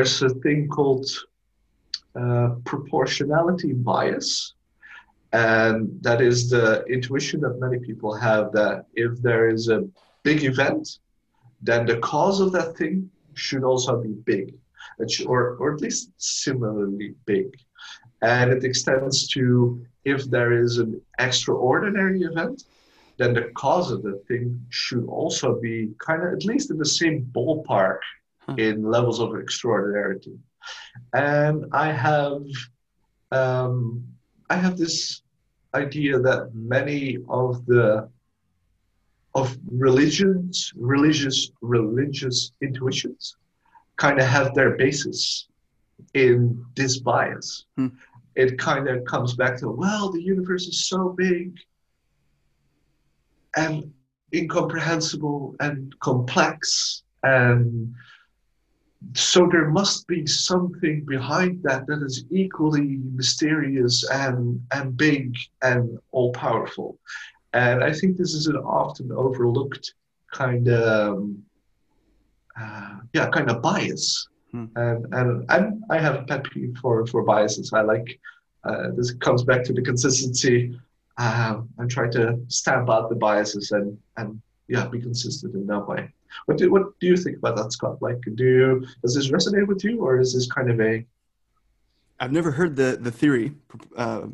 there's a thing called uh, proportionality bias, and that is the intuition that many people have that if there is a big event, then the cause of that thing should also be big, or, or at least similarly big. And it extends to if there is an extraordinary event, then the cause of the thing should also be kind of at least in the same ballpark hmm. in levels of extraordinarity. And I have um, I have this idea that many of the of religions, religious religious intuitions, kind of have their basis in this bias. Hmm. It kind of comes back to well, the universe is so big and incomprehensible and complex and so there must be something behind that that is equally mysterious and and big and all powerful and i think this is an often overlooked kind of um, uh, yeah kind of bias. Hmm. and, and i have a pet peeve for for biases. I like uh, this comes back to the consistency. Um, and try to stamp out the biases and and yeah be consistent in that way what do, what do you think about that, Scott? Like, do you, does this resonate with you, or is this kind of a? I've never heard the the theory. Uh,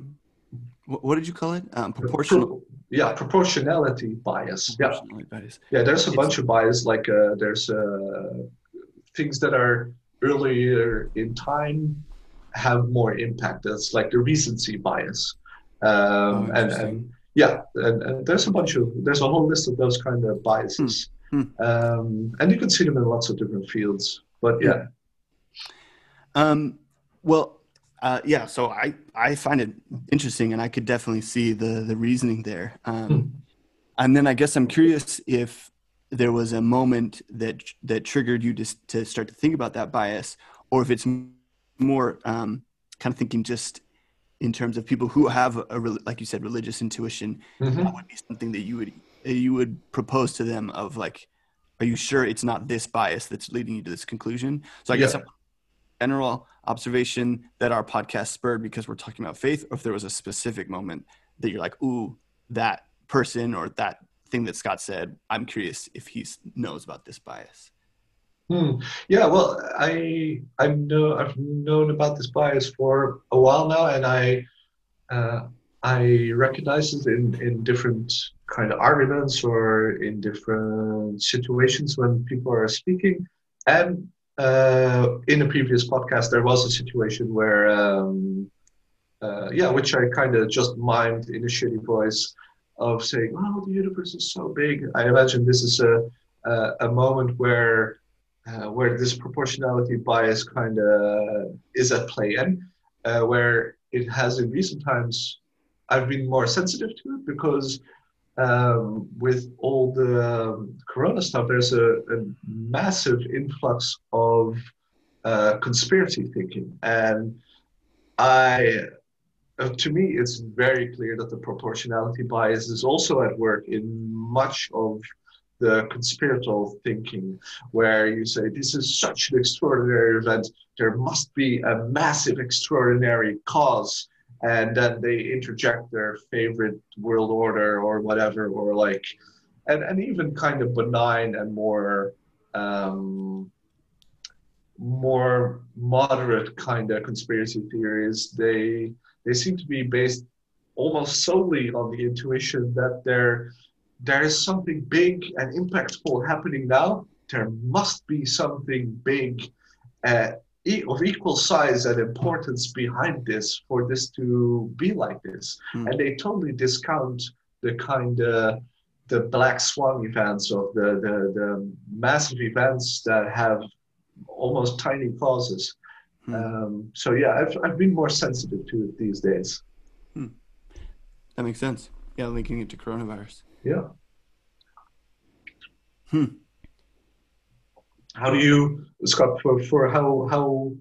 what, did you call it? Um, proportional. yeah, proportionality bias. Proportionality yeah, bias. yeah. There's a it's, bunch of bias. Like uh, there's uh, things that are earlier in time have more impact. That's like the recency bias. Um, oh, and, and yeah, and, and, there's a bunch of there's a whole list of those kind of biases. Hmm. Hmm. Um, and you can see them in lots of different fields. But yeah. Um, well, uh, yeah. So I I find it interesting, and I could definitely see the the reasoning there. Um, hmm. And then I guess I'm curious if there was a moment that that triggered you to to start to think about that bias, or if it's more um, kind of thinking just in terms of people who have a, like you said religious intuition mm-hmm. that would be something that you would you would propose to them of like are you sure it's not this bias that's leading you to this conclusion so i yeah. guess a general observation that our podcast spurred because we're talking about faith or if there was a specific moment that you're like ooh that person or that thing that scott said i'm curious if he knows about this bias Hmm. Yeah, well, I I know I've known about this bias for a while now, and I uh, I recognize it in in different kind of arguments or in different situations when people are speaking. And uh, in a previous podcast, there was a situation where, um, uh, yeah, which I kind of just mimed in a shitty voice of saying, "Oh, the universe is so big." I imagine this is a a, a moment where uh, where this proportionality bias kind of is at play, and uh, where it has in recent times, I've been more sensitive to it because um, with all the um, corona stuff, there's a, a massive influx of uh, conspiracy thinking. And I, uh, to me, it's very clear that the proportionality bias is also at work in much of the conspiratorial thinking, where you say, This is such an extraordinary event, there must be a massive, extraordinary cause. And then they interject their favorite world order or whatever or like and, and even kind of benign and more um, more moderate kind of conspiracy theories. They they seem to be based almost solely on the intuition that there there is something big and impactful happening now there must be something big uh, of equal size and importance behind this for this to be like this. Mm. And they totally discount the kind of the black swan events of the, the, the massive events that have almost tiny causes. Hmm. Um, so yeah, I've, I've been more sensitive to it these days. Hmm. That makes sense. Yeah, linking it to coronavirus. Yeah. Hmm how do you Scott for, for how how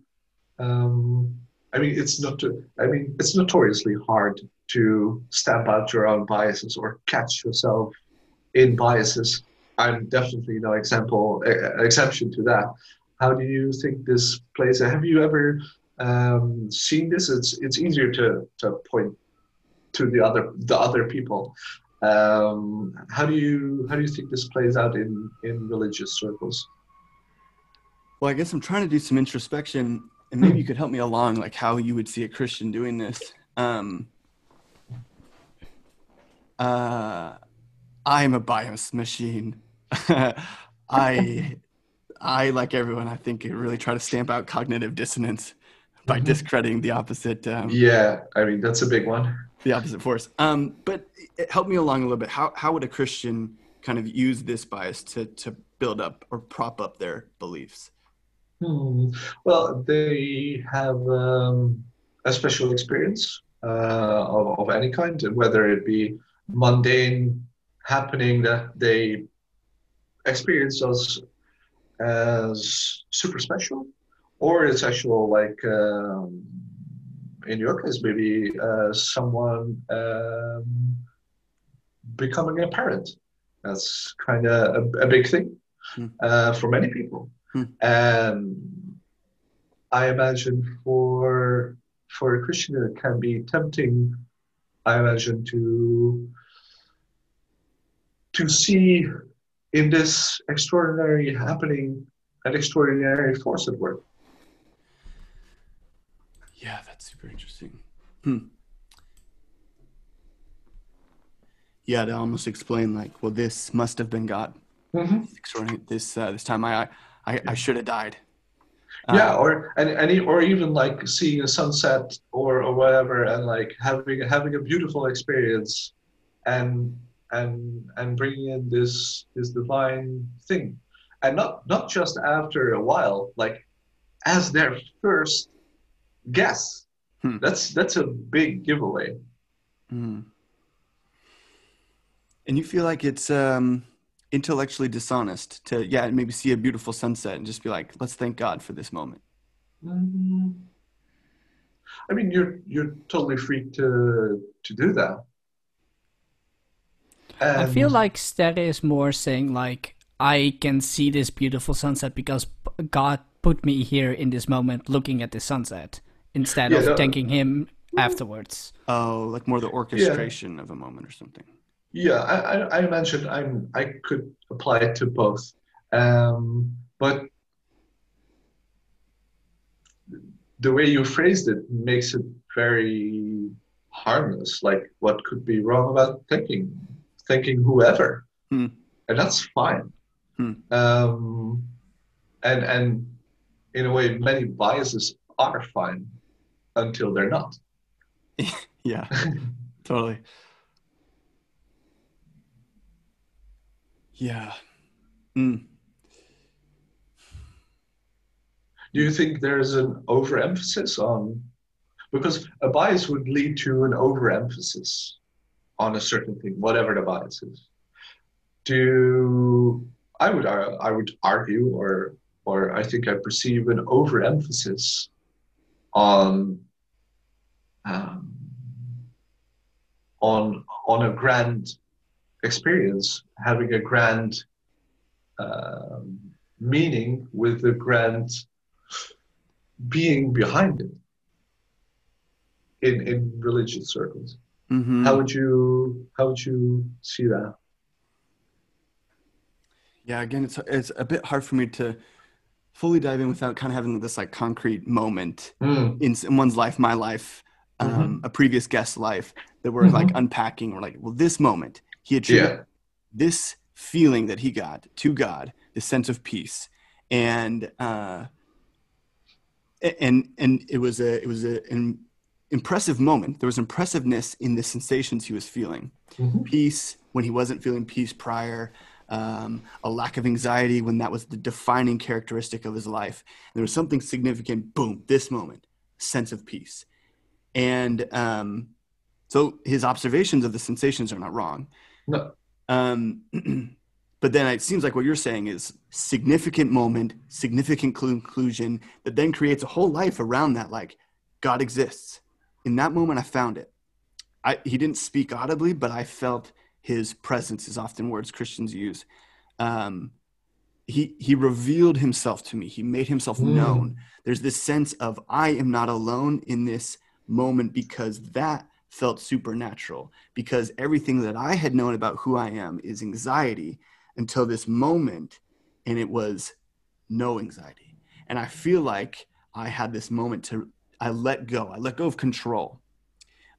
um, I mean it's not I mean it's notoriously hard to stamp out your own biases or catch yourself in biases. I'm definitely no example exception to that. how do you think this plays? Have you ever um, seen this? It's it's easier to to point to the other the other people. Um, how do you how do you think this plays out in in religious circles? Well, I guess I'm trying to do some introspection, and maybe you could help me along, like how you would see a Christian doing this. Um, uh, I'm a bias machine. I, I like everyone. I think really try to stamp out cognitive dissonance by mm-hmm. discrediting the opposite. Um, yeah, I mean that's a big one. The opposite force. Um, but help me along a little bit. How how would a Christian kind of use this bias to to build up or prop up their beliefs? Hmm. Well, they have um, a special experience uh, of, of any kind, whether it be mundane happening that they experience as as super special, or it's actual like um, in your case maybe uh, someone um, becoming a parent. That's kind of a, a, big thing hmm. uh, for many people. Hmm. And I imagine for for a Christian it can be tempting. I imagine to to see in this extraordinary happening an extraordinary force at work. Yeah, that's super interesting. Hmm. Yeah, to almost explain like, well, this must have been God. Mm-hmm. Extraordinary. This uh, this time I I, I should have died. Yeah, um, or and, and or even like seeing a sunset or or whatever, and like having having a beautiful experience, and and and bringing in this this divine thing, and not not just after a while, like as their first guess. Hmm. That's that's a big giveaway. Hmm. And you feel like it's um intellectually dishonest to yeah maybe see a beautiful sunset and just be like let's thank god for this moment mm-hmm. i mean you're you're totally free to to do that and... i feel like that is more saying like i can see this beautiful sunset because god put me here in this moment looking at the sunset instead yeah, of thanking him afterwards oh like more the orchestration yeah. of a moment or something yeah, I, I, mentioned I'm I could apply it to both, um, but the way you phrased it makes it very harmless. Like, what could be wrong about thinking, thinking whoever, hmm. and that's fine. Hmm. Um, and and in a way, many biases are fine until they're not. yeah, totally. Yeah. Mm. Do you think there's an overemphasis on, because a bias would lead to an overemphasis on a certain thing, whatever the bias is. Do I would I would argue, or or I think I perceive an overemphasis on um, on on a grand experience having a grand um, meaning with a grand being behind it in in religious circles. Mm-hmm. How would you how would you see that? Yeah, again, it's it's a bit hard for me to fully dive in without kind of having this like concrete moment mm. in, in one's life, my life, um, mm-hmm. a previous guest's life that we're mm-hmm. like unpacking. We're like, well, this moment he attributed yeah. this feeling that he got to God, this sense of peace, and uh, and and it was a it was a, an impressive moment. There was impressiveness in the sensations he was feeling. Mm-hmm. Peace when he wasn't feeling peace prior. Um, a lack of anxiety when that was the defining characteristic of his life. And there was something significant. Boom! This moment, sense of peace, and um, so his observations of the sensations are not wrong. No. Um, but then it seems like what you're saying is significant moment, significant conclusion that then creates a whole life around that. Like God exists. In that moment, I found it. I, he didn't speak audibly, but I felt his presence is often words Christians use. Um, he he revealed himself to me he made himself mm. known there's this sense of i am not alone in this moment because that felt supernatural because everything that i had known about who i am is anxiety until this moment and it was no anxiety and i feel like i had this moment to i let go i let go of control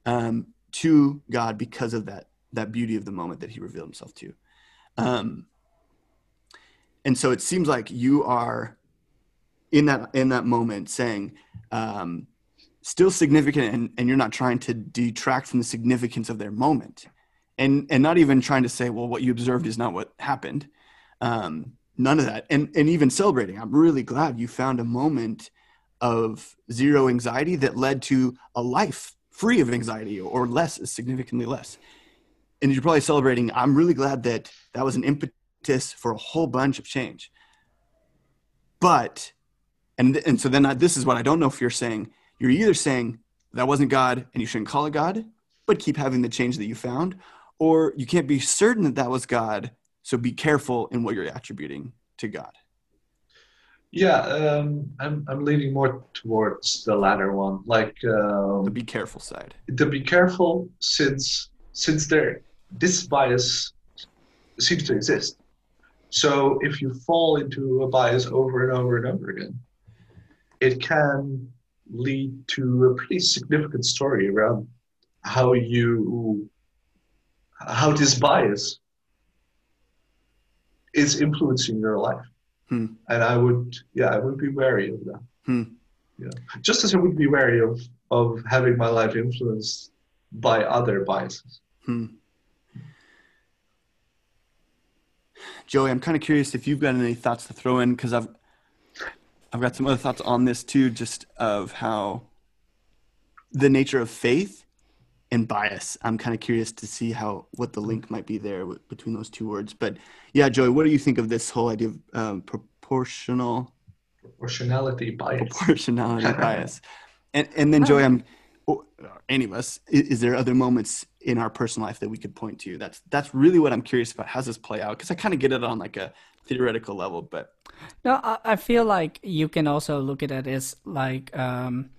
um, to god because of that that beauty of the moment that he revealed himself to. Um, and so it seems like you are in that in that moment saying um, still significant and, and you're not trying to detract from the significance of their moment. And and not even trying to say well what you observed is not what happened. Um, none of that. And and even celebrating i'm really glad you found a moment of zero anxiety that led to a life free of anxiety or less significantly less and you're probably celebrating i'm really glad that that was an impetus for a whole bunch of change. But, and, and so then I, this is what I don't know if you're saying. You're either saying that wasn't God and you shouldn't call it God, but keep having the change that you found, or you can't be certain that that was God. So be careful in what you're attributing to God. Yeah, um, I'm I'm leaning more towards the latter one, like um, the be careful side. The be careful, since since there this bias seems to exist, so if you fall into a bias over and over and over again, it can lead to a pretty significant story around how you how this bias is influencing your life. Hmm. And I would yeah, I would be wary of that. Hmm. Yeah. Just as I would be wary of of having my life influenced by other biases. Hmm. Joey, I'm kind of curious if you've got any thoughts to throw in because I've I've got some other thoughts on this too, just of how the nature of faith and bias. I'm kind of curious to see how what the link might be there w- between those two words. But yeah, Joey, what do you think of this whole idea of um, proportional proportionality bias? Proportionality bias. And and then Joey, I'm any of us, is, is, there other moments in our personal life that we could point to? That's that's really what I'm curious about. How's this play out? Because I kind of get it on like a theoretical level, but no, I, I feel like you can also look at it as like um,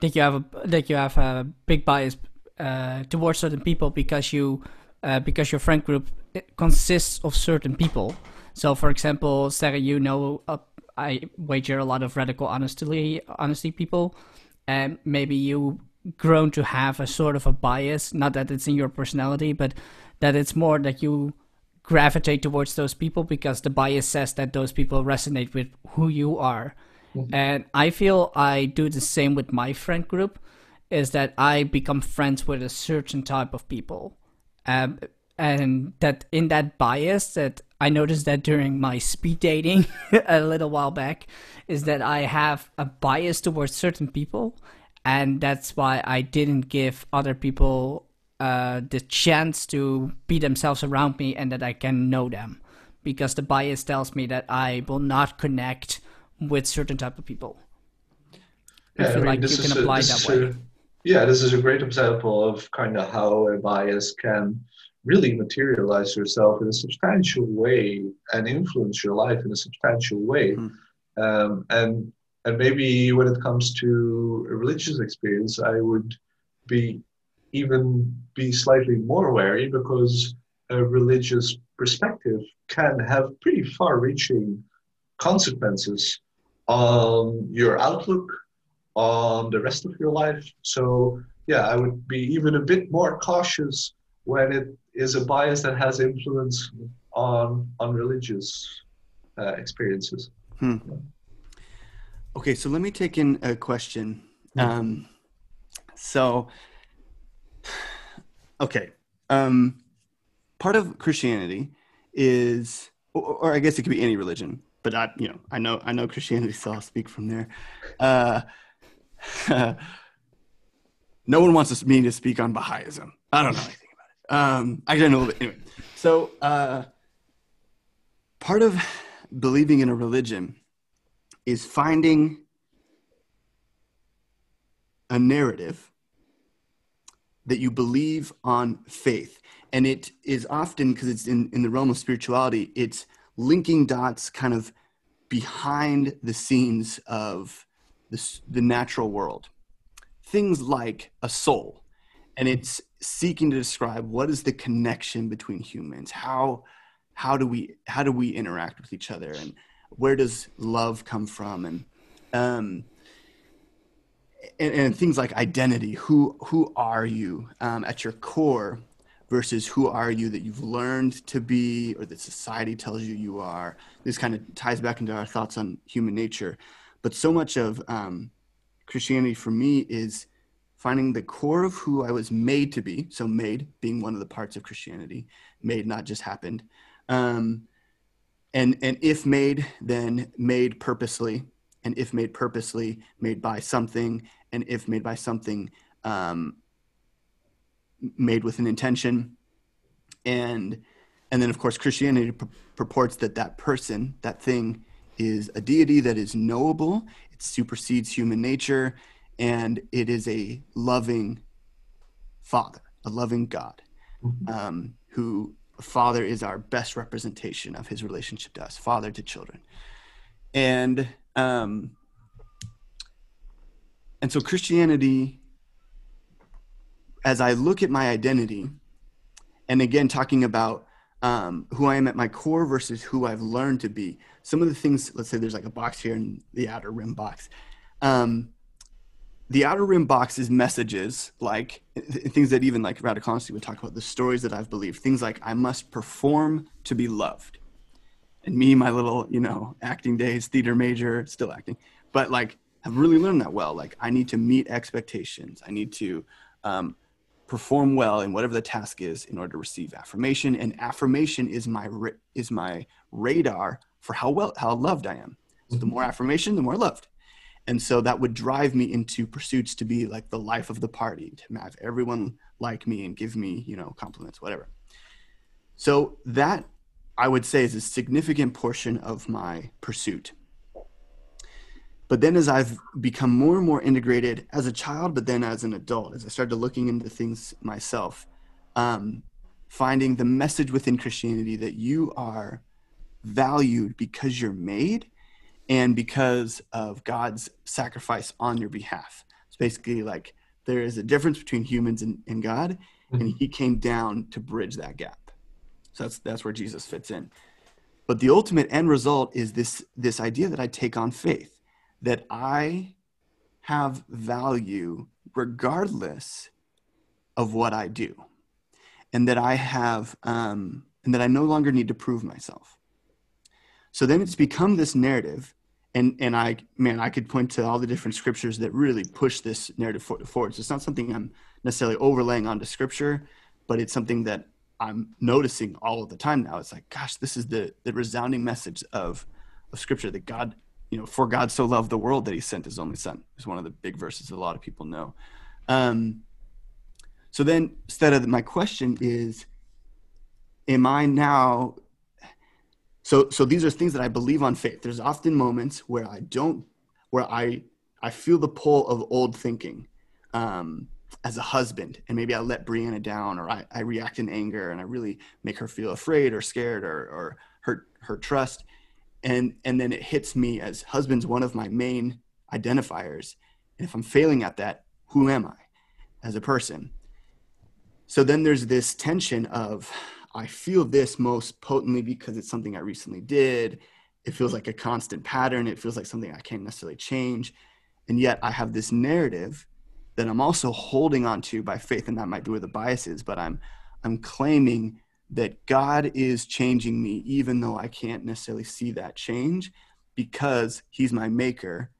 that you have a that you have a big bias uh, towards certain people because you uh, because your friend group consists of certain people. So, for example, Sarah, you know, uh, I wager a lot of radical honesty honesty people, and maybe you grown to have a sort of a bias not that it's in your personality but that it's more that you gravitate towards those people because the bias says that those people resonate with who you are mm-hmm. and i feel i do the same with my friend group is that i become friends with a certain type of people um, and that in that bias that i noticed that during my speed dating a little while back is that i have a bias towards certain people and that's why I didn't give other people uh, the chance to be themselves around me and that I can know them, because the bias tells me that I will not connect with certain type of people. Yeah, I, feel I mean, like you can apply a, that way. A, yeah, this is a great example of kind of how a bias can really materialize yourself in a substantial way and influence your life in a substantial way. Mm. Um, and and maybe when it comes to religious experience, I would be even be slightly more wary because a religious perspective can have pretty far-reaching consequences on your outlook on the rest of your life. So yeah, I would be even a bit more cautious when it is a bias that has influence on on religious uh, experiences. Hmm. Yeah. Okay, so let me take in a question. Um, so, okay, um, part of Christianity is, or, or, I guess it could be any religion, but I, you know, I know, I know Christianity, so I'll speak from there. Uh, no one wants me to speak on Baha'ism. I don't know anything about it. Um, I don't know a little bit. Anyway, so uh, part of believing in a religion is finding a narrative that you believe on faith. And it is often, because it's in, in the realm of spirituality, it's linking dots kind of behind the scenes of this, the natural world. Things like a soul, and it's seeking to describe what is the connection between humans. How how do we how do we interact with each other, and where does love come from, and um, and, and things like identity. Who who are you um, at your core? versus who are you that you've learned to be or that society tells you you are. This kind of ties back into our thoughts on human nature. But so much of um, Christianity for me is finding the core of who I was made to be. So, made being one of the parts of Christianity, made not just happened. Um, and, and if made, then made purposely. And if made purposely, made by something. And if made by something, um, made with an intention and and then of course christianity pur- purports that that person that thing is a deity that is knowable it supersedes human nature and it is a loving father a loving god mm-hmm. um, who father is our best representation of his relationship to us father to children and um, and so christianity as I look at my identity, and again, talking about um, who I am at my core versus who I've learned to be, some of the things, let's say there's like a box here in the outer rim box. Um, the outer rim box is messages like things that even like radical honesty would talk about the stories that I've believed, things like I must perform to be loved. And me, my little, you know, acting days, theater major, still acting, but like have really learned that well. Like I need to meet expectations. I need to um, perform well in whatever the task is in order to receive affirmation and affirmation is my is my radar for how well how loved i am so the more affirmation the more loved and so that would drive me into pursuits to be like the life of the party to have everyone like me and give me you know compliments whatever. So that i would say is a significant portion of my pursuit. But then as I've become more and more integrated as a child, but then as an adult, as I started looking into things myself, um, finding the message within Christianity that you are valued because you're made and because of God's sacrifice on your behalf. It's basically like there is a difference between humans and, and God, mm-hmm. and He came down to bridge that gap. So that's that's where Jesus fits in. But the ultimate end result is this this idea that I take on faith that I have value regardless of what I do, and that I have, um, and that I no longer need to prove myself. So then it's become this narrative, and and I man, I could point to all the different scriptures that really push this narrative forward. So it's not something I'm necessarily overlaying onto scripture, but it's something that I'm noticing all of the time now. It's like, gosh, this is the the resounding message of of scripture that God you know, for God so loved the world that he sent his only son is one of the big verses that a lot of people know. Um, so then instead of my question is, am I now, so, so these are things that I believe on faith. There's often moments where I don't, where I, I feel the pull of old thinking, um, as a husband and maybe I let Brianna down or I, I react in anger and I really make her feel afraid or scared or, or hurt her trust. And and then it hits me as husband's one of my main identifiers. And if i'm failing at that who am i as a person? So then there's this tension of i feel this most potently because it's something i recently did. It feels like a constant pattern. It feels like something i can't necessarily change. And yet i have this narrative that i'm also holding on to by faith and that might be where the bias is but i'm i'm claiming that God is changing me, even though I can't necessarily see that change, because He's my maker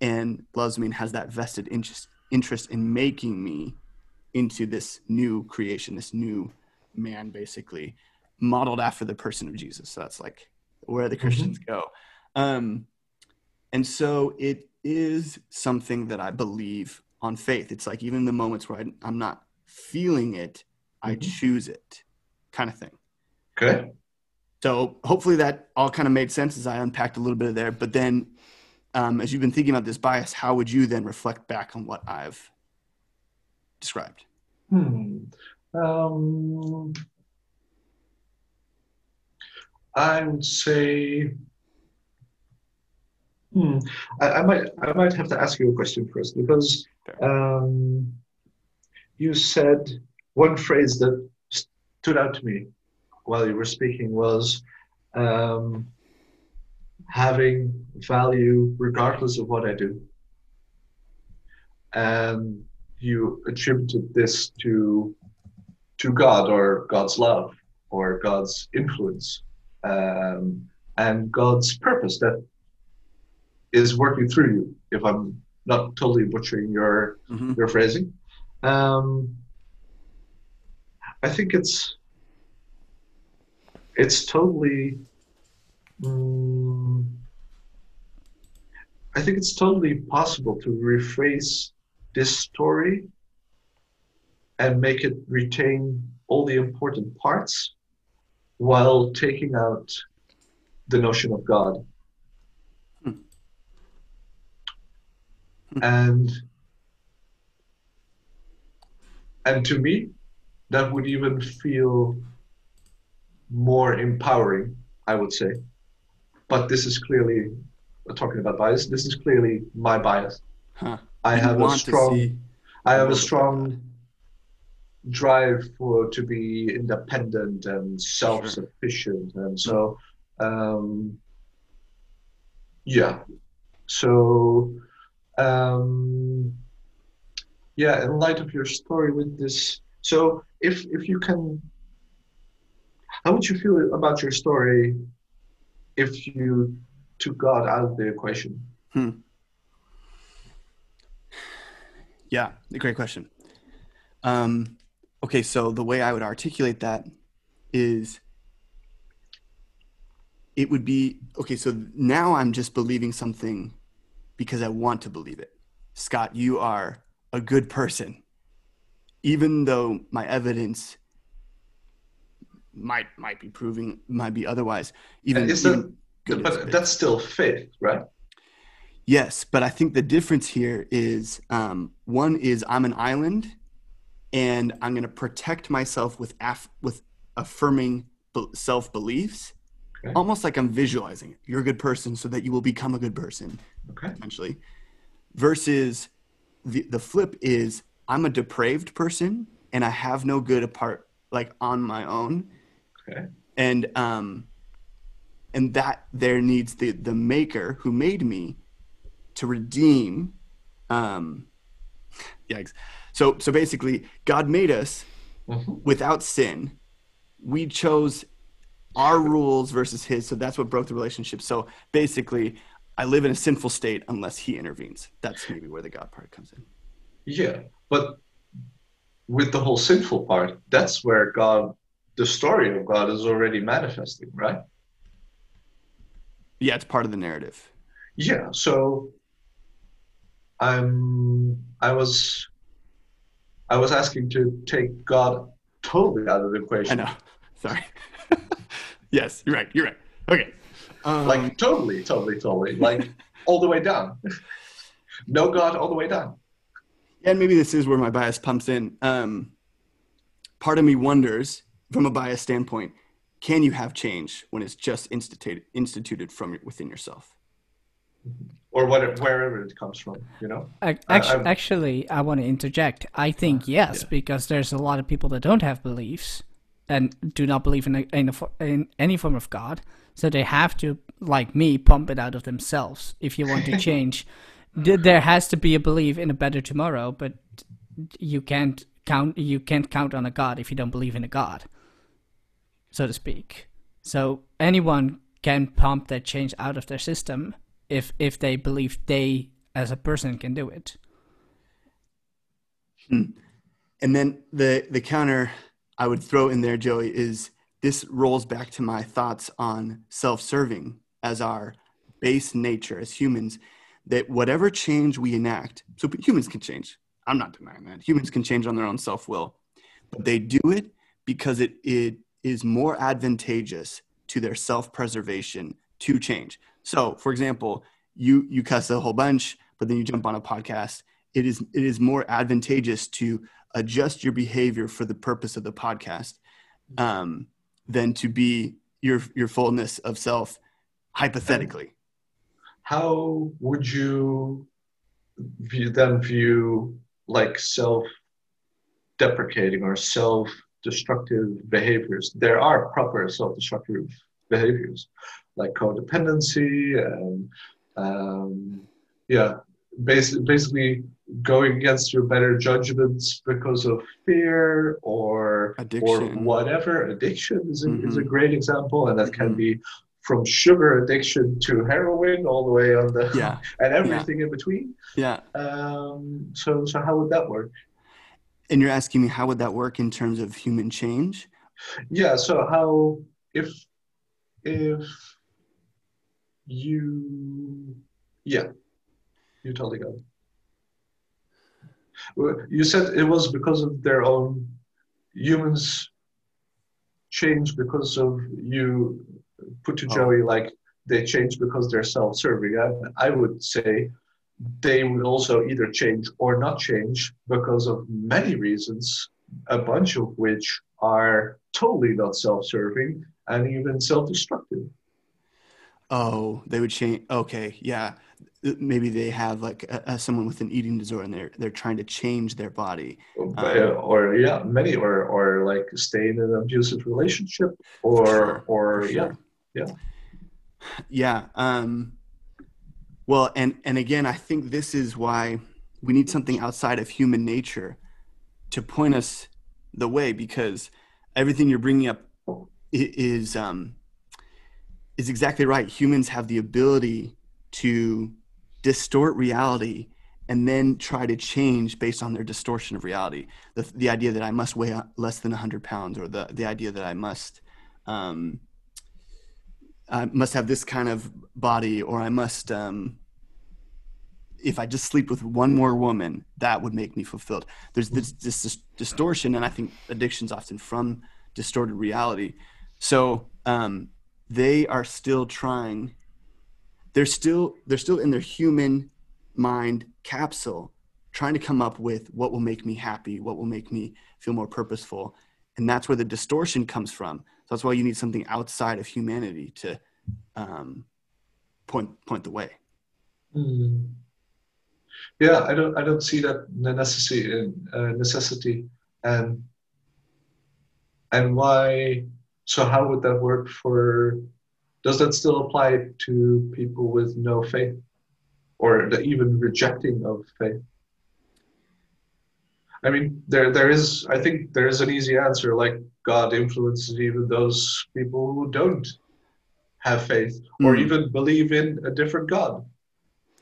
and loves me and has that vested interest interest in making me into this new creation, this new man, basically modeled after the person of Jesus. So that's like where the Christians mm-hmm. go. Um, and so it is something that I believe on faith. It's like even the moments where I, am not feeling it, mm-hmm. I choose it kind of thing. Okay. So hopefully that all kind of made sense as I unpacked a little bit of there. But then, um, as you've been thinking about this bias, how would you then reflect back on what I've described? Hmm. Um, I would say. Hmm, I, I, might I might have to ask you a question first because um, you said one phrase that stood out to me while you were speaking was um, having value regardless of what I do. And you attributed this to to God or God's love or God's influence um, and God's purpose that is working through you. If I'm not totally butchering your mm-hmm. your phrasing, um, I think it's it's totally. Um, I think it's totally possible to rephrase this story and make it retain all the important parts while taking out the notion of God. Hmm. And and to me, that would even feel more empowering, I would say. But this is clearly talking about bias. This is clearly my bias. Huh. I have a strong. I have a strong drive for to be independent and self-sufficient, sure. and so um, yeah. So um, yeah, in light of your story with this, so if if you can, how would you feel about your story if you took God out of the equation? Hmm. Yeah, a great question. Um, okay, so the way I would articulate that is it would be okay, so now I'm just believing something because I want to believe it. Scott, you are a good person. Even though my evidence might might be proving might be otherwise. Even, is that, but that's still faith, right? Yes, but I think the difference here is um, one is I'm an island, and I'm going to protect myself with af- with affirming be- self beliefs, okay. almost like I'm visualizing it. You're a good person, so that you will become a good person, okay. Essentially, versus the the flip is I'm a depraved person, and I have no good apart like on my own, okay. and um, and that there needs the the maker who made me to redeem um yikes so so basically god made us mm-hmm. without sin. We chose our rules versus his. So that's what broke the relationship. So basically i live in a sinful state unless he intervenes. That's maybe where the god part comes in. Yeah but with the whole sinful part that's where god the story of god is already manifesting right? Yeah it's part of the narrative. Yeah so I'm I was I was asking to take God totally out of the equation. I know. Sorry. yes, you're right. You're right. Okay. Um, like totally, totally, totally. Like all the way down. no God all the way down. Yeah, And maybe this is where my bias pumps in. Um, part of me wonders, from a bias standpoint, can you have change when it's just instituted instituted from within yourself? Or whatever, wherever it comes from, you know. Actually, I, actually, I want to interject. I think uh, yes, yeah. because there's a lot of people that don't have beliefs and do not believe in, a, in, a, in any form of God, so they have to, like me, pump it out of themselves. If you want to change, there has to be a belief in a better tomorrow, but you can't count. You can't count on a God if you don't believe in a God, so to speak. So anyone can pump that change out of their system if if they believe they as a person can do it. Hmm. And then the the counter I would throw in there, Joey, is this rolls back to my thoughts on self-serving as our base nature as humans. That whatever change we enact, so humans can change. I'm not denying that humans can change on their own self-will, but they do it because it it is more advantageous to their self-preservation to change. So, for example, you you cuss a whole bunch, but then you jump on a podcast. It is it is more advantageous to adjust your behavior for the purpose of the podcast um, than to be your your fullness of self hypothetically. How would you view, then view like self deprecating or self destructive behaviors? There are proper self destructive behaviors like codependency and um, yeah basically, basically going against your better judgments because of fear or addiction. or whatever addiction is a, mm-hmm. is a mm-hmm. great example and that mm-hmm. can be from sugar addiction to heroin all the way on the yeah and everything yeah. in between yeah um, so so how would that work and you're asking me how would that work in terms of human change yeah so how if if you yeah you totally got it. You said it was because of their own humans change because of you put to oh. Joey like they change because they're self-serving. I, I would say they would also either change or not change because of many reasons, a bunch of which are totally not self-serving and even self-destructive. Oh, they would change. Okay, yeah maybe they have like a, a, someone with an eating disorder and they're they're trying to change their body um, or yeah many or or like stay in an abusive relationship or sure, or sure. yeah yeah yeah um well and and again i think this is why we need something outside of human nature to point us the way because everything you're bringing up is um is exactly right humans have the ability to distort reality and then try to change based on their distortion of reality. The, the idea that I must weigh less than 100 pounds, or the, the idea that I must um, I must have this kind of body, or I must, um, if I just sleep with one more woman, that would make me fulfilled. There's this, this, this distortion, and I think addiction's often from distorted reality. So um, they are still trying. They're still they're still in their human mind capsule trying to come up with what will make me happy what will make me feel more purposeful. And that's where the distortion comes from. So that's why you need something outside of humanity to um, point point the way. Mm. yeah i don't i don't see that necessity uh, necessity. And and why so how would that work for does that still apply to people with no faith or the even rejecting of faith? I mean, there there is I think there is an easy answer like God influences even those people who don't have faith or hmm. even believe in a different God.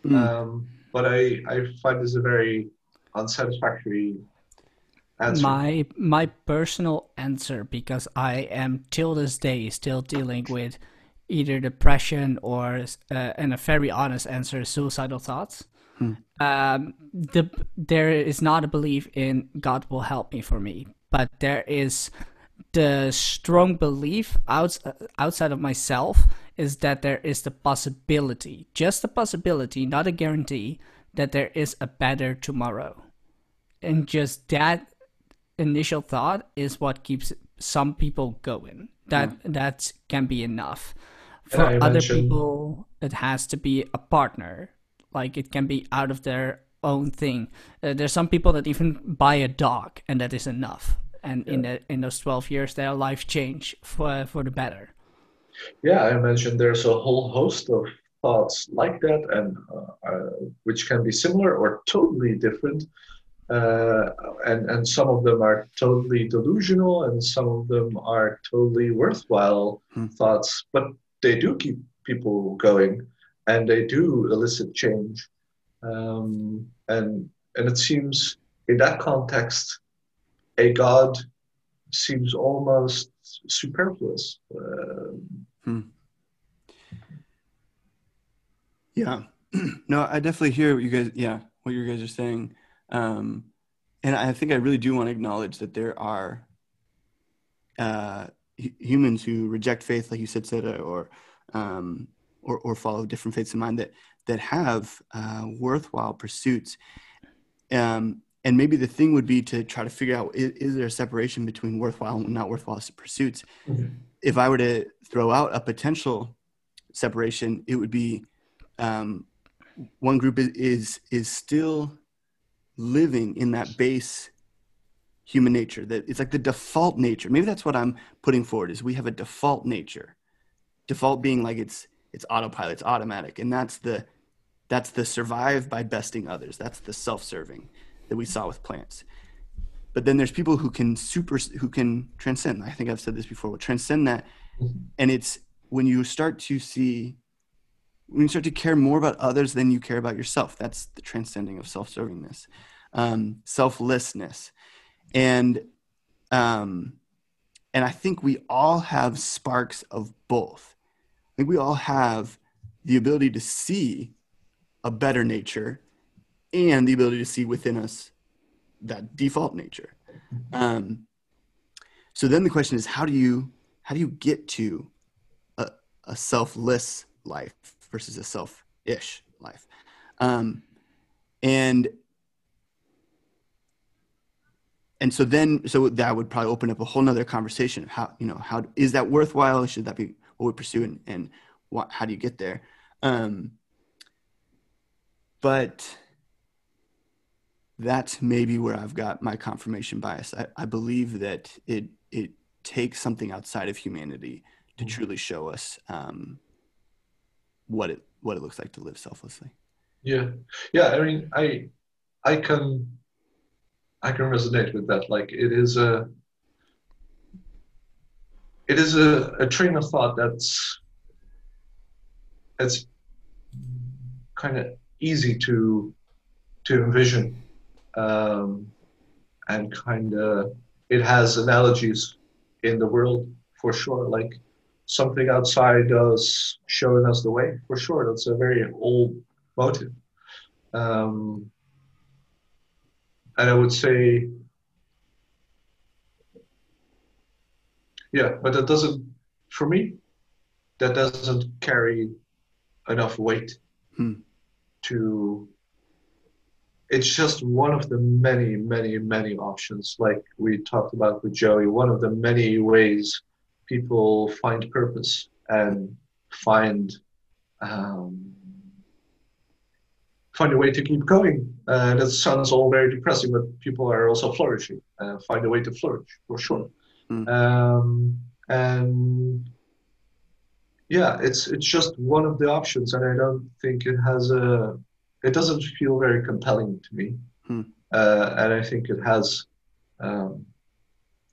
Mm. Um, but I I find this a very unsatisfactory answer. My my personal answer because I am till this day still dealing with either depression or, uh, and a very honest answer, suicidal thoughts. Hmm. Um, the there is not a belief in God will help me for me, but there is the strong belief out, outside of myself is that there is the possibility, just the possibility, not a guarantee, that there is a better tomorrow. And just that initial thought is what keeps some people going. That yeah. that can be enough for other mentioned... people it has to be a partner like it can be out of their own thing uh, there's some people that even buy a dog and that is enough and yeah. in the, in those 12 years their life change for for the better yeah i mentioned there's a whole host of thoughts like that and uh, uh, which can be similar or totally different uh, and and some of them are totally delusional and some of them are totally worthwhile hmm. thoughts but they do keep people going and they do elicit change. Um, and and it seems in that context, a god seems almost superfluous. Uh, hmm. Yeah, no, I definitely hear what you guys. Yeah, what you guys are saying, um, and I think I really do want to acknowledge that there are uh, humans who reject faith, like you said, Seda, or um, or, or follow different faiths in mind that that have uh, worthwhile pursuits. Um, and maybe the thing would be to try to figure out is, is, there a separation between worthwhile and not worthwhile pursuits? Mm-hmm. if I were to throw out a potential separation, it would be um, one group is is still living in that base human nature that it's like the default nature. Maybe that's what i'm putting forward is we have a default nature. Default being like it's it's autopilot it's automatic. And that's the that's the survive by besting others. That's the self-serving that we saw with plants. But then there's people who can super who can transcend. I think i've said this before transcend that. Mm-hmm. and it's when you start to see when you start to care more about others than you care about yourself that's the transcending of self-servingness um, selflessness. And um, and i think we all have sparks of both. I think we all have the ability to see a better nature and the ability to see within us that default nature. Um, so then the question is how do you how do you get to a, a selfless life versus a self-ish life. Um, and and so then so that would probably open up a whole nother conversation of how you know how is that worthwhile? Should that be what we pursue and, and what, how do you get there? Um, but that's maybe where i've got my confirmation bias. I, I believe that it it takes something outside of humanity to mm-hmm. truly show us um, what it what it looks like to live selflessly. Yeah. Yeah i mean i i can I can resonate with that. Like it is a it is a, a train of thought that's that's kind of easy to to envision. Um, and kind of it has analogies in the world for sure. Like something outside us showing us the way for sure that's a very old motive um, and I would say, yeah, but that doesn't, for me, that doesn't carry enough weight hmm. to. It's just one of the many, many, many options, like we talked about with Joey. One of the many ways people find purpose and find um, find a way to keep going. Uh, that sounds all very depressing, but people are also flourishing. Uh, find a way to flourish for sure. Mm. Um, and yeah, it's it's just one of the options, and I don't think it has a. It doesn't feel very compelling to me, mm. uh, and I think it has um,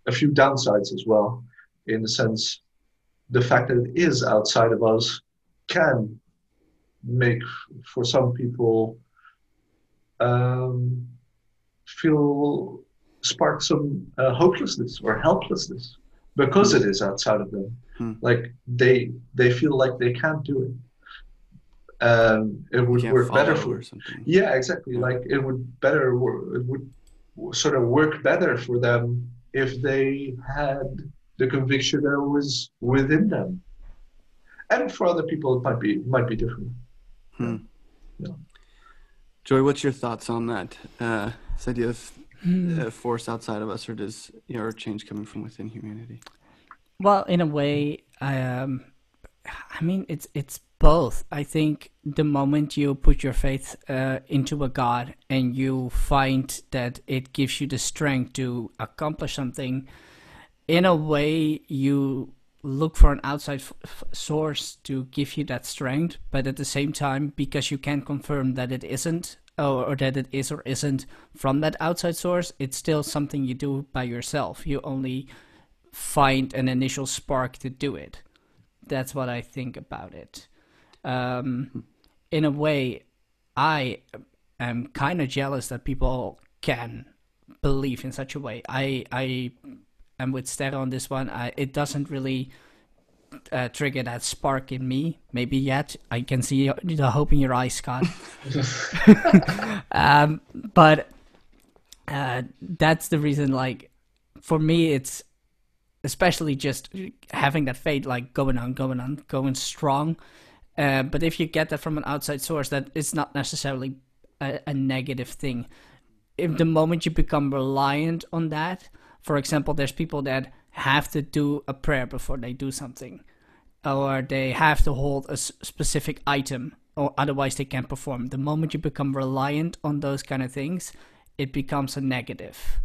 a few downsides as well. In the sense, the fact that it is outside of us can make for some people um, feel spark some uh, hopelessness or helplessness because it is outside of them. Hmm. Like they they feel like they can't do it. Um, it would work better for something. Yeah, exactly. Yeah. Like it would better. It would sort of work better for them if they had the conviction that was within them. And for other people, it might be might be different. Hmm. Yeah. Joy, what's your thoughts on that? Uh, this idea of hmm. uh, force outside of us, or does you know, change coming from within humanity? Well, in a way, I um, I mean, it's it's both. I think the moment you put your faith uh, into a God and you find that it gives you the strength to accomplish something, in a way, you look for an outside source to give you that strength, but at the same time, because you can't confirm that it isn't, or, or, that it is or isn't from that outside source, it's still something you do by yourself. You only find an initial spark to do it. That's what I think about it. Um, in a way, I am kind of jealous that people can believe in such a way. I I and with Sterre on this one, I, it doesn't really uh, trigger that spark in me. Maybe yet. I can see the hope in your eyes, Scott. um, but uh, that's the reason. Like for me, it's especially just having that faith, like going on, going on, going strong. Uh, but if you get that from an outside source, that is not necessarily a, a negative thing. If the moment you become reliant on that, for example, there's people that have to do a prayer before they do something, or they have to hold a specific item, or otherwise they can't perform. The moment you become reliant on those kind of things, it becomes a negative.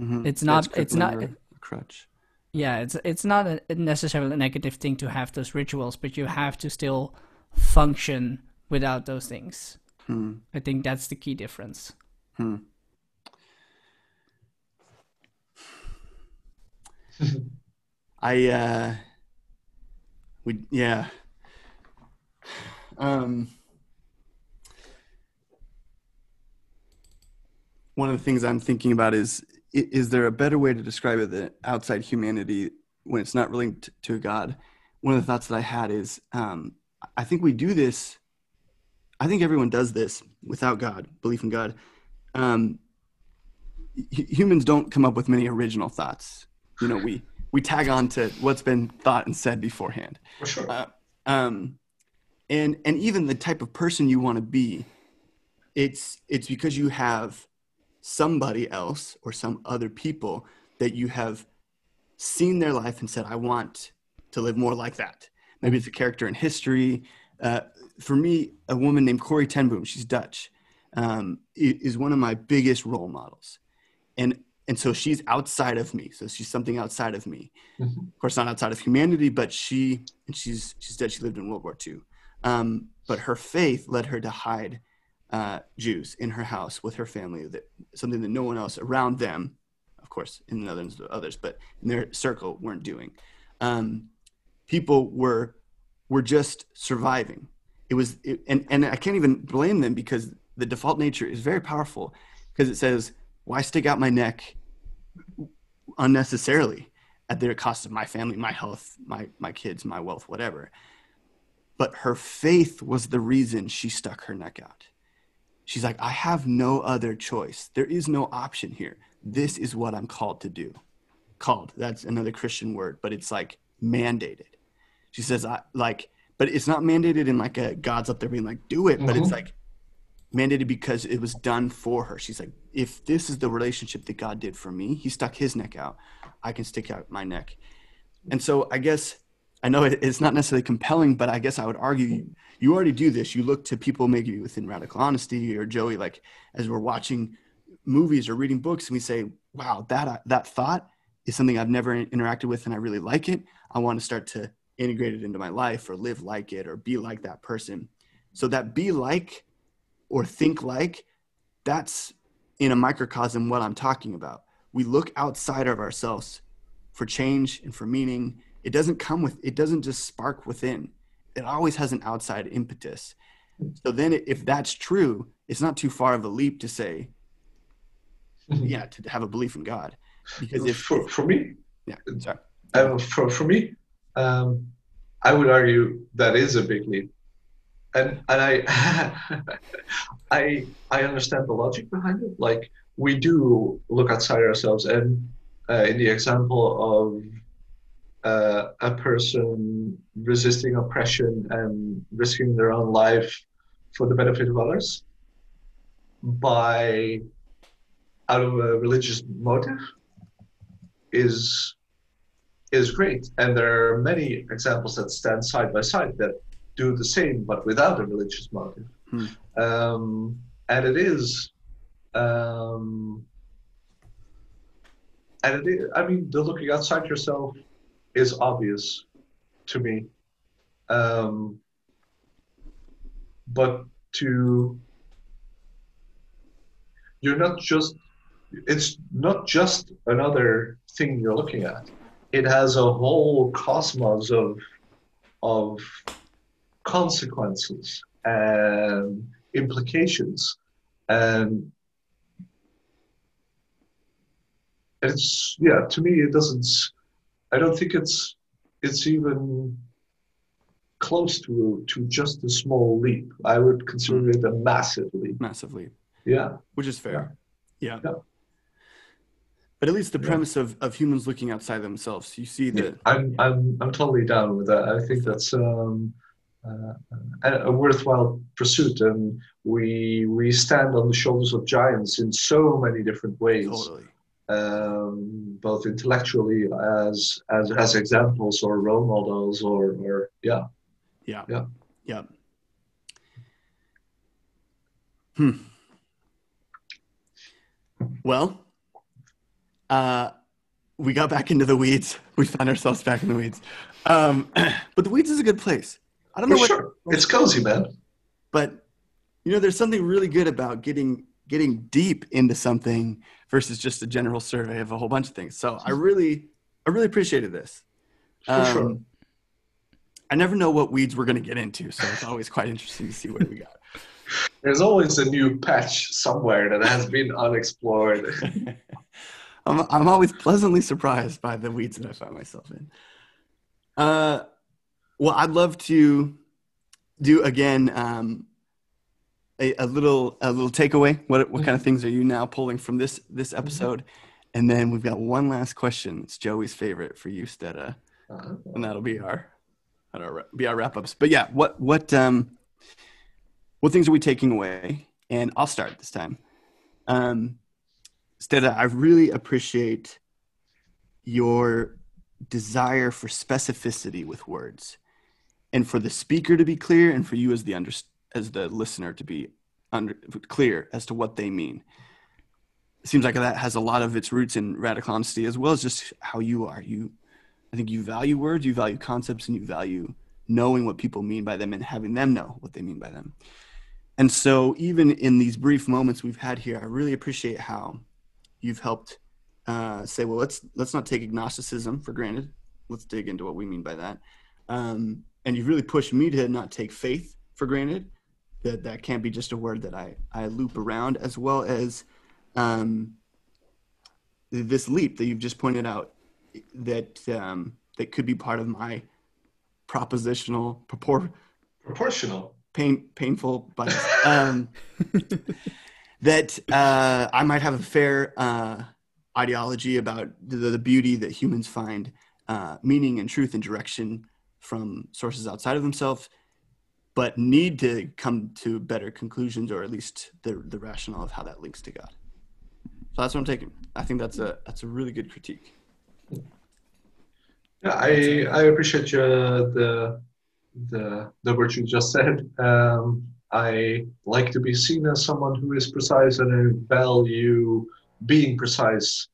Mm-hmm. It's not. It's, not a crutch. Yeah, it's it's not a, necessarily a negative thing to have those rituals, but you have to still function without those things. Hmm. I think that's the key difference. Hmm. I uh we yeah. Um one of the things I'm thinking about is is there a better way to describe it than outside humanity when it's not linked to God? One of the thoughts that I had is um, I think we do this. I think everyone does this without God, belief in God. Um, humans don't come up with many original thoughts. You know, we we tag on to what's been thought and said beforehand. For sure. Uh, um, and and even the type of person you want to be, it's it's because you have somebody else or some other people that you have seen their life and said, I want to live more like that. Maybe it's a character in history. Uh, for me, a woman named Corrie ten Boom, she's Dutch, um, is one of my biggest role models. And and so she's outside of me. So she's something outside of me. Mm-hmm. Of course, not outside of humanity, but she and she's she's dead. She lived in World War II. Um, but her faith led her to hide uh, Jews in her house with her family. That something that no one else around them, of course, in the Netherlands, others, but in their circle weren't doing. Um, people were were just surviving. It was, it, and and I can't even blame them because the default nature is very powerful because it says why stick out my neck unnecessarily at the cost of my family, my health, my my kids, my wealth, whatever. But her faith was the reason she stuck her neck out. She's like, I have no other choice. There is no option here. This is what I'm called to do. Called. That's another Christian word, but it's like mandated. She says, I like, but it's not mandated in like a God's up there being like, do it, mm-hmm. but it's mm-hmm. like mandated because it was done for her. She's like, if this is the relationship that God did for me, he stuck his neck out. I can stick out my neck. And so I guess I know it's not necessarily compelling, but I guess I would argue you already do this. You look to people maybe within radical honesty or Joey, like as we're watching movies or reading books, and we say, "Wow, that that thought is something I've never interacted with, and I really like it. I want to start to integrate it into my life or live like it or be like that person." So that be like or think like, that's in a microcosm what I'm talking about. We look outside of ourselves for change and for meaning. It doesn't come with, it doesn't just spark within. It always has an outside impetus. So then, if that's true, it's not too far of a leap to say, yeah, to have a belief in God. Because if for, for me, yeah, sorry. Uh, for, for me, um, I would argue that is a big leap and and I I I understand the logic behind it. Like we do look outside ourselves, and uh, in the example of uh, a person resisting oppression and risking their own life for the benefit of others by out of a religious motive is is great and there are many examples that stand side by side that do the same, but without a religious motive. Hmm. Um, and it is, um, and it is, I mean, the looking outside yourself is obvious to me. Um, but to, you're not just, it's not just another thing you're looking at. It has a whole cosmos of, of consequences and implications. And it's yeah to me it doesn't i don't think it's it's even close to to just a small leap. I would consider it a massive leap. Massive leap. Yeah. Which is fair. Yeah, yeah. but at least the premise yeah. of, of humans looking outside themselves you see that yeah, i'm i'm i'm totally down with that. I think that's um uh, a worthwhile pursuit and we we stand on the shoulders of giants in so many different ways totally. um, both intellectually as as as examples or role models or or yeah. Yeah. Yeah. Yeah. Hmm. Well uh we got back into the weeds. We found ourselves back in the weeds. Um but the weeds is a good place i don't For know what sure. it's cozy man but you know there's something really good about getting getting deep into something versus just a general survey of a whole bunch of things. So I really, I really appreciated this. Um, sure. I never know what weeds we're going to get into, so it's always quite interesting to see what we got. There's always a new patch somewhere that has been unexplored. I'm, I'm always pleasantly surprised by the weeds that I find myself in. Uh, well, I'd love to do again um, a, a, little a little takeaway. What what kind of things are you now pulling from this this mm-hmm. episode? And then we've got one last question. It's Joey's favorite for you, Stetta, uh-huh. and that'll be our that'll be our wrap ups. But yeah, what what um what things are we taking away? And I'll start this time. Um, Stetta, I really appreciate your desire for specificity with words, and for the speaker to be clear, and for you as the under as the listener to be under, clear as to what they mean. It seems like that has a lot of its roots in radical honesty as well as just how you are. You, I think you value words, you value concepts, and you value knowing what people mean by them and having them know what they mean by them. And so, even in these brief moments we've had here, I really appreciate how you've helped uh, say, well, let's let's not take agnosticism for granted. Let's dig into what we mean by that. Um, and you've really pushed me to not take faith for granted, that that can't be just a word that I, I loop around, as well as um, this leap that you've just pointed out that um, that could be part of my propositional propor- proportional. pain painful but um, that uh, I might have a fair uh, ideology about the, the, beauty that humans find uh, meaning and truth and direction from sources outside of themselves but need to come to better conclusions or at least the, the rationale of how that links to God. So that's what I'm taking. I think that's a that's a really good critique. Yeah, I I appreciate your, the the the words you just said. Um, I like to be seen as someone who is precise and I value being precise,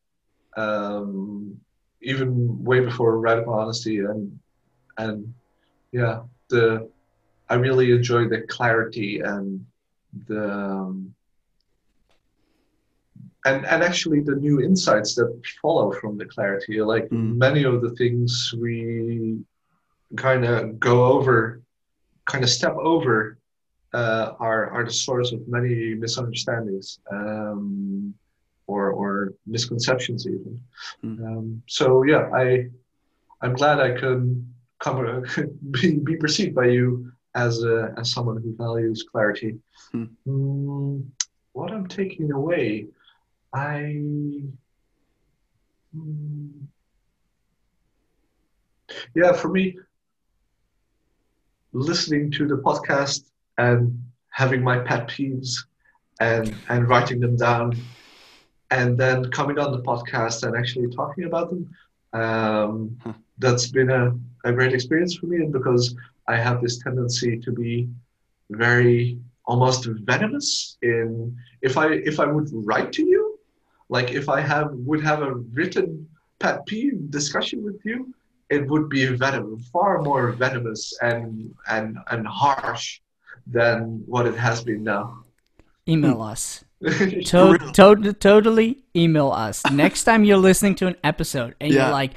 um, even way before radical honesty and and yeah the I really enjoy the clarity and the um, and and actually the new insights that follow from the clarity. Like mm. many of the things we kind of go over, kind of step over, uh, are are the source of many misunderstandings. Um, or, or misconceptions even. Mm. Um, so yeah, I I'm glad I could come be, be perceived by you as a, as someone who values clarity. Hmm. Mm, what I'm taking away, I. Mm, yeah, for me, listening to the podcast and having my pet peeves and and writing them down and then coming on the podcast and actually talking about them um, huh. that's been a, a great experience for me and because I have this tendency to be very almost venomous in if I if I would write to you, like if I have would have a written pet peeve discussion with you, it would be venom, far more venomous and and and harsh than what it has been now. Email us. To- to- totally email us. Next time you're listening to an episode and yeah. you're like,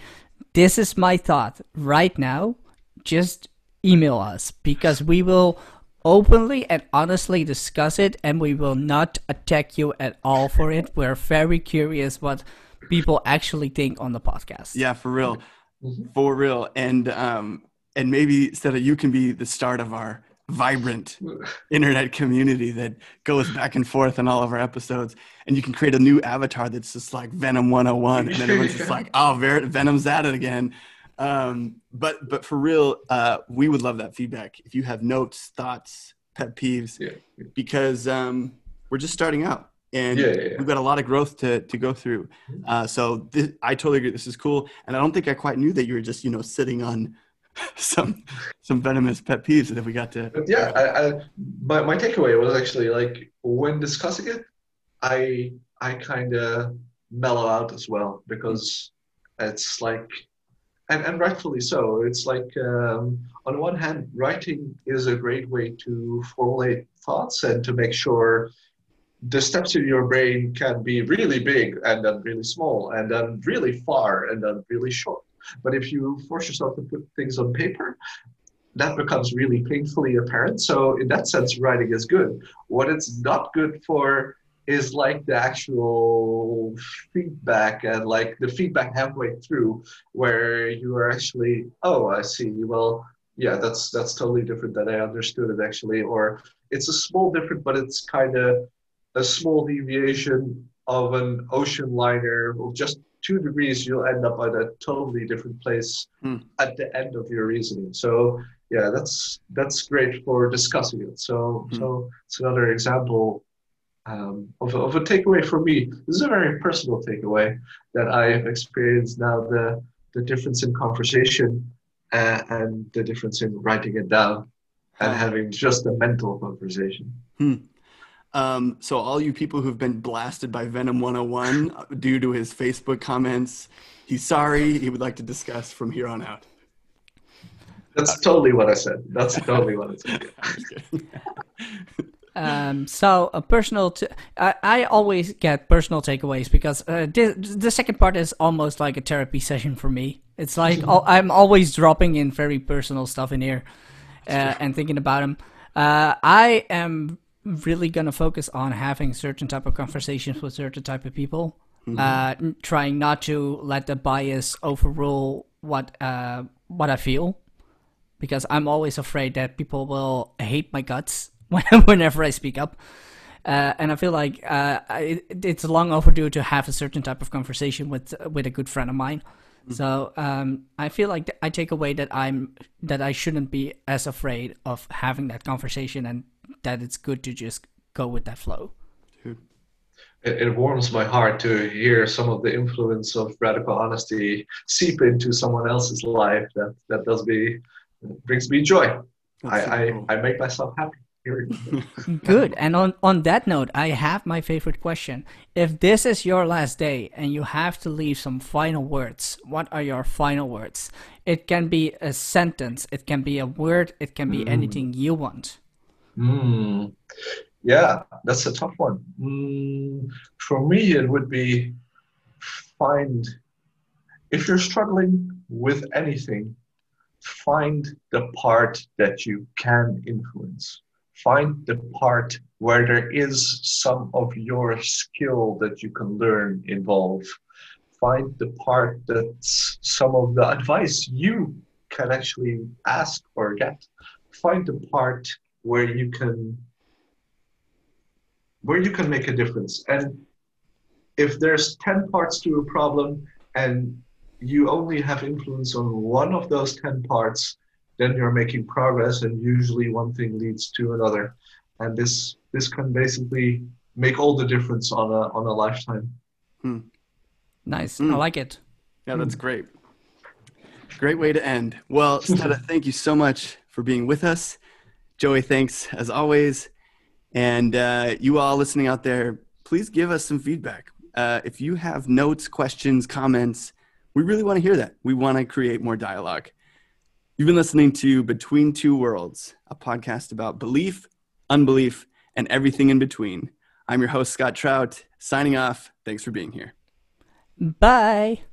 this is my thought right now, just email us because we will openly and honestly discuss it and we will not attack you at all for it. We're very curious what people actually think on the podcast. Yeah, for real. Mm-hmm. For real. And um and maybe of you can be the start of our vibrant internet community that goes back and forth in all of our episodes and you can create a new avatar that's just like venom 101 and then everyone's just like oh venom's at it again um, but but for real, uh, we would love that feedback. If you have notes, thoughts, pet peeves, yeah. because um, we're just starting out. and Yeah, yeah, yeah. we've got a lot of growth to to go through. Uh, so this, I totally agree. This is cool, and I don't think I quite knew that you were just you know sitting on some some venomous pet peeves that we got to. But yeah, I, I, my my takeaway was actually like when discussing it, I I kind of mellow out as well because it's like, and and rightfully so. It's like um, on one hand, writing is a great way to formulate thoughts and to make sure the steps in your brain can be really big and then really small and then really far and then really short. But if you force yourself to put things on paper, that becomes really painfully apparent. So in that sense, writing is good. What it's not good for is like the actual feedback and like the feedback halfway through where you are actually, oh, I see. Well, yeah, that's that's totally different than I understood it actually. Or it's a small different, but it's kind of a small deviation of an ocean liner of just two degrees, you'll end up at a totally different place Hmm. at the end of your reasoning. So yeah, that's that's great for discussing it. So Hmm. so it's another example um, of, a, of a takeaway for me. This is a very personal takeaway that I've experienced now the the difference in conversation uh, and the difference in writing it down and having just a mental conversation. Um, so all you people who've been blasted by Venom 101 due to his Facebook comments, he's sorry. He would like to discuss from here on out. That's totally what I said. That's totally what I said. I'm just kidding. Um, so a personal, t- I, I always get personal takeaways because uh, the, the second part is almost like a therapy session for me. It's like al- I'm always dropping in very personal stuff in here uh, and thinking about him. Uh, I am really gonna focus on having certain type of conversations with certain type of people, uh, trying not to let the bias overrule what uh, what I feel because I'm always afraid that people will hate my guts when- whenever I speak up. Uh, and I feel like uh, I- it's long overdue to have a certain type of conversation with with a good friend of mine. So um, I feel like I take away that I'm that I shouldn't be as afraid of having that conversation, and that it's good to just go with that flow. It, it warms my heart to hear some of the influence of radical honesty seep into someone else's life. That that does me brings me joy. I, That's super I. I make myself happy. Good. And on on that note, I have my favorite question. If this is your last day and you have to leave some final words, what are your final words? It can be a sentence, it can be a word, it can be mm. anything you want. Mm. Yeah, that's a tough one. Mm, for me, it would be find, if you're struggling with anything, find the part that you can influence. Find the part where there is some of your skill that you can learn involved. Find the part that's some of the advice you can actually ask or get. Find the part where you can where you can make a difference and if there's 10 parts to a problem and you only have influence on one of those 10 parts then you're making progress and usually one thing leads to another and this this can basically make all the difference on a on a lifetime Nice. Mm. I like it. Yeah, that's great. Great way to end. Well, Stella, thank you so much for being with us. Joey, thanks as always. And uh, you all listening out there, please give us some feedback. Uh, if you have notes, questions, comments, we really want to hear that. We want to create more dialogue. You've been listening to Between Two Worlds, a podcast about belief, unbelief, and everything in between. I'm your host, Scott Trout, signing off. Thanks for being here. Bye.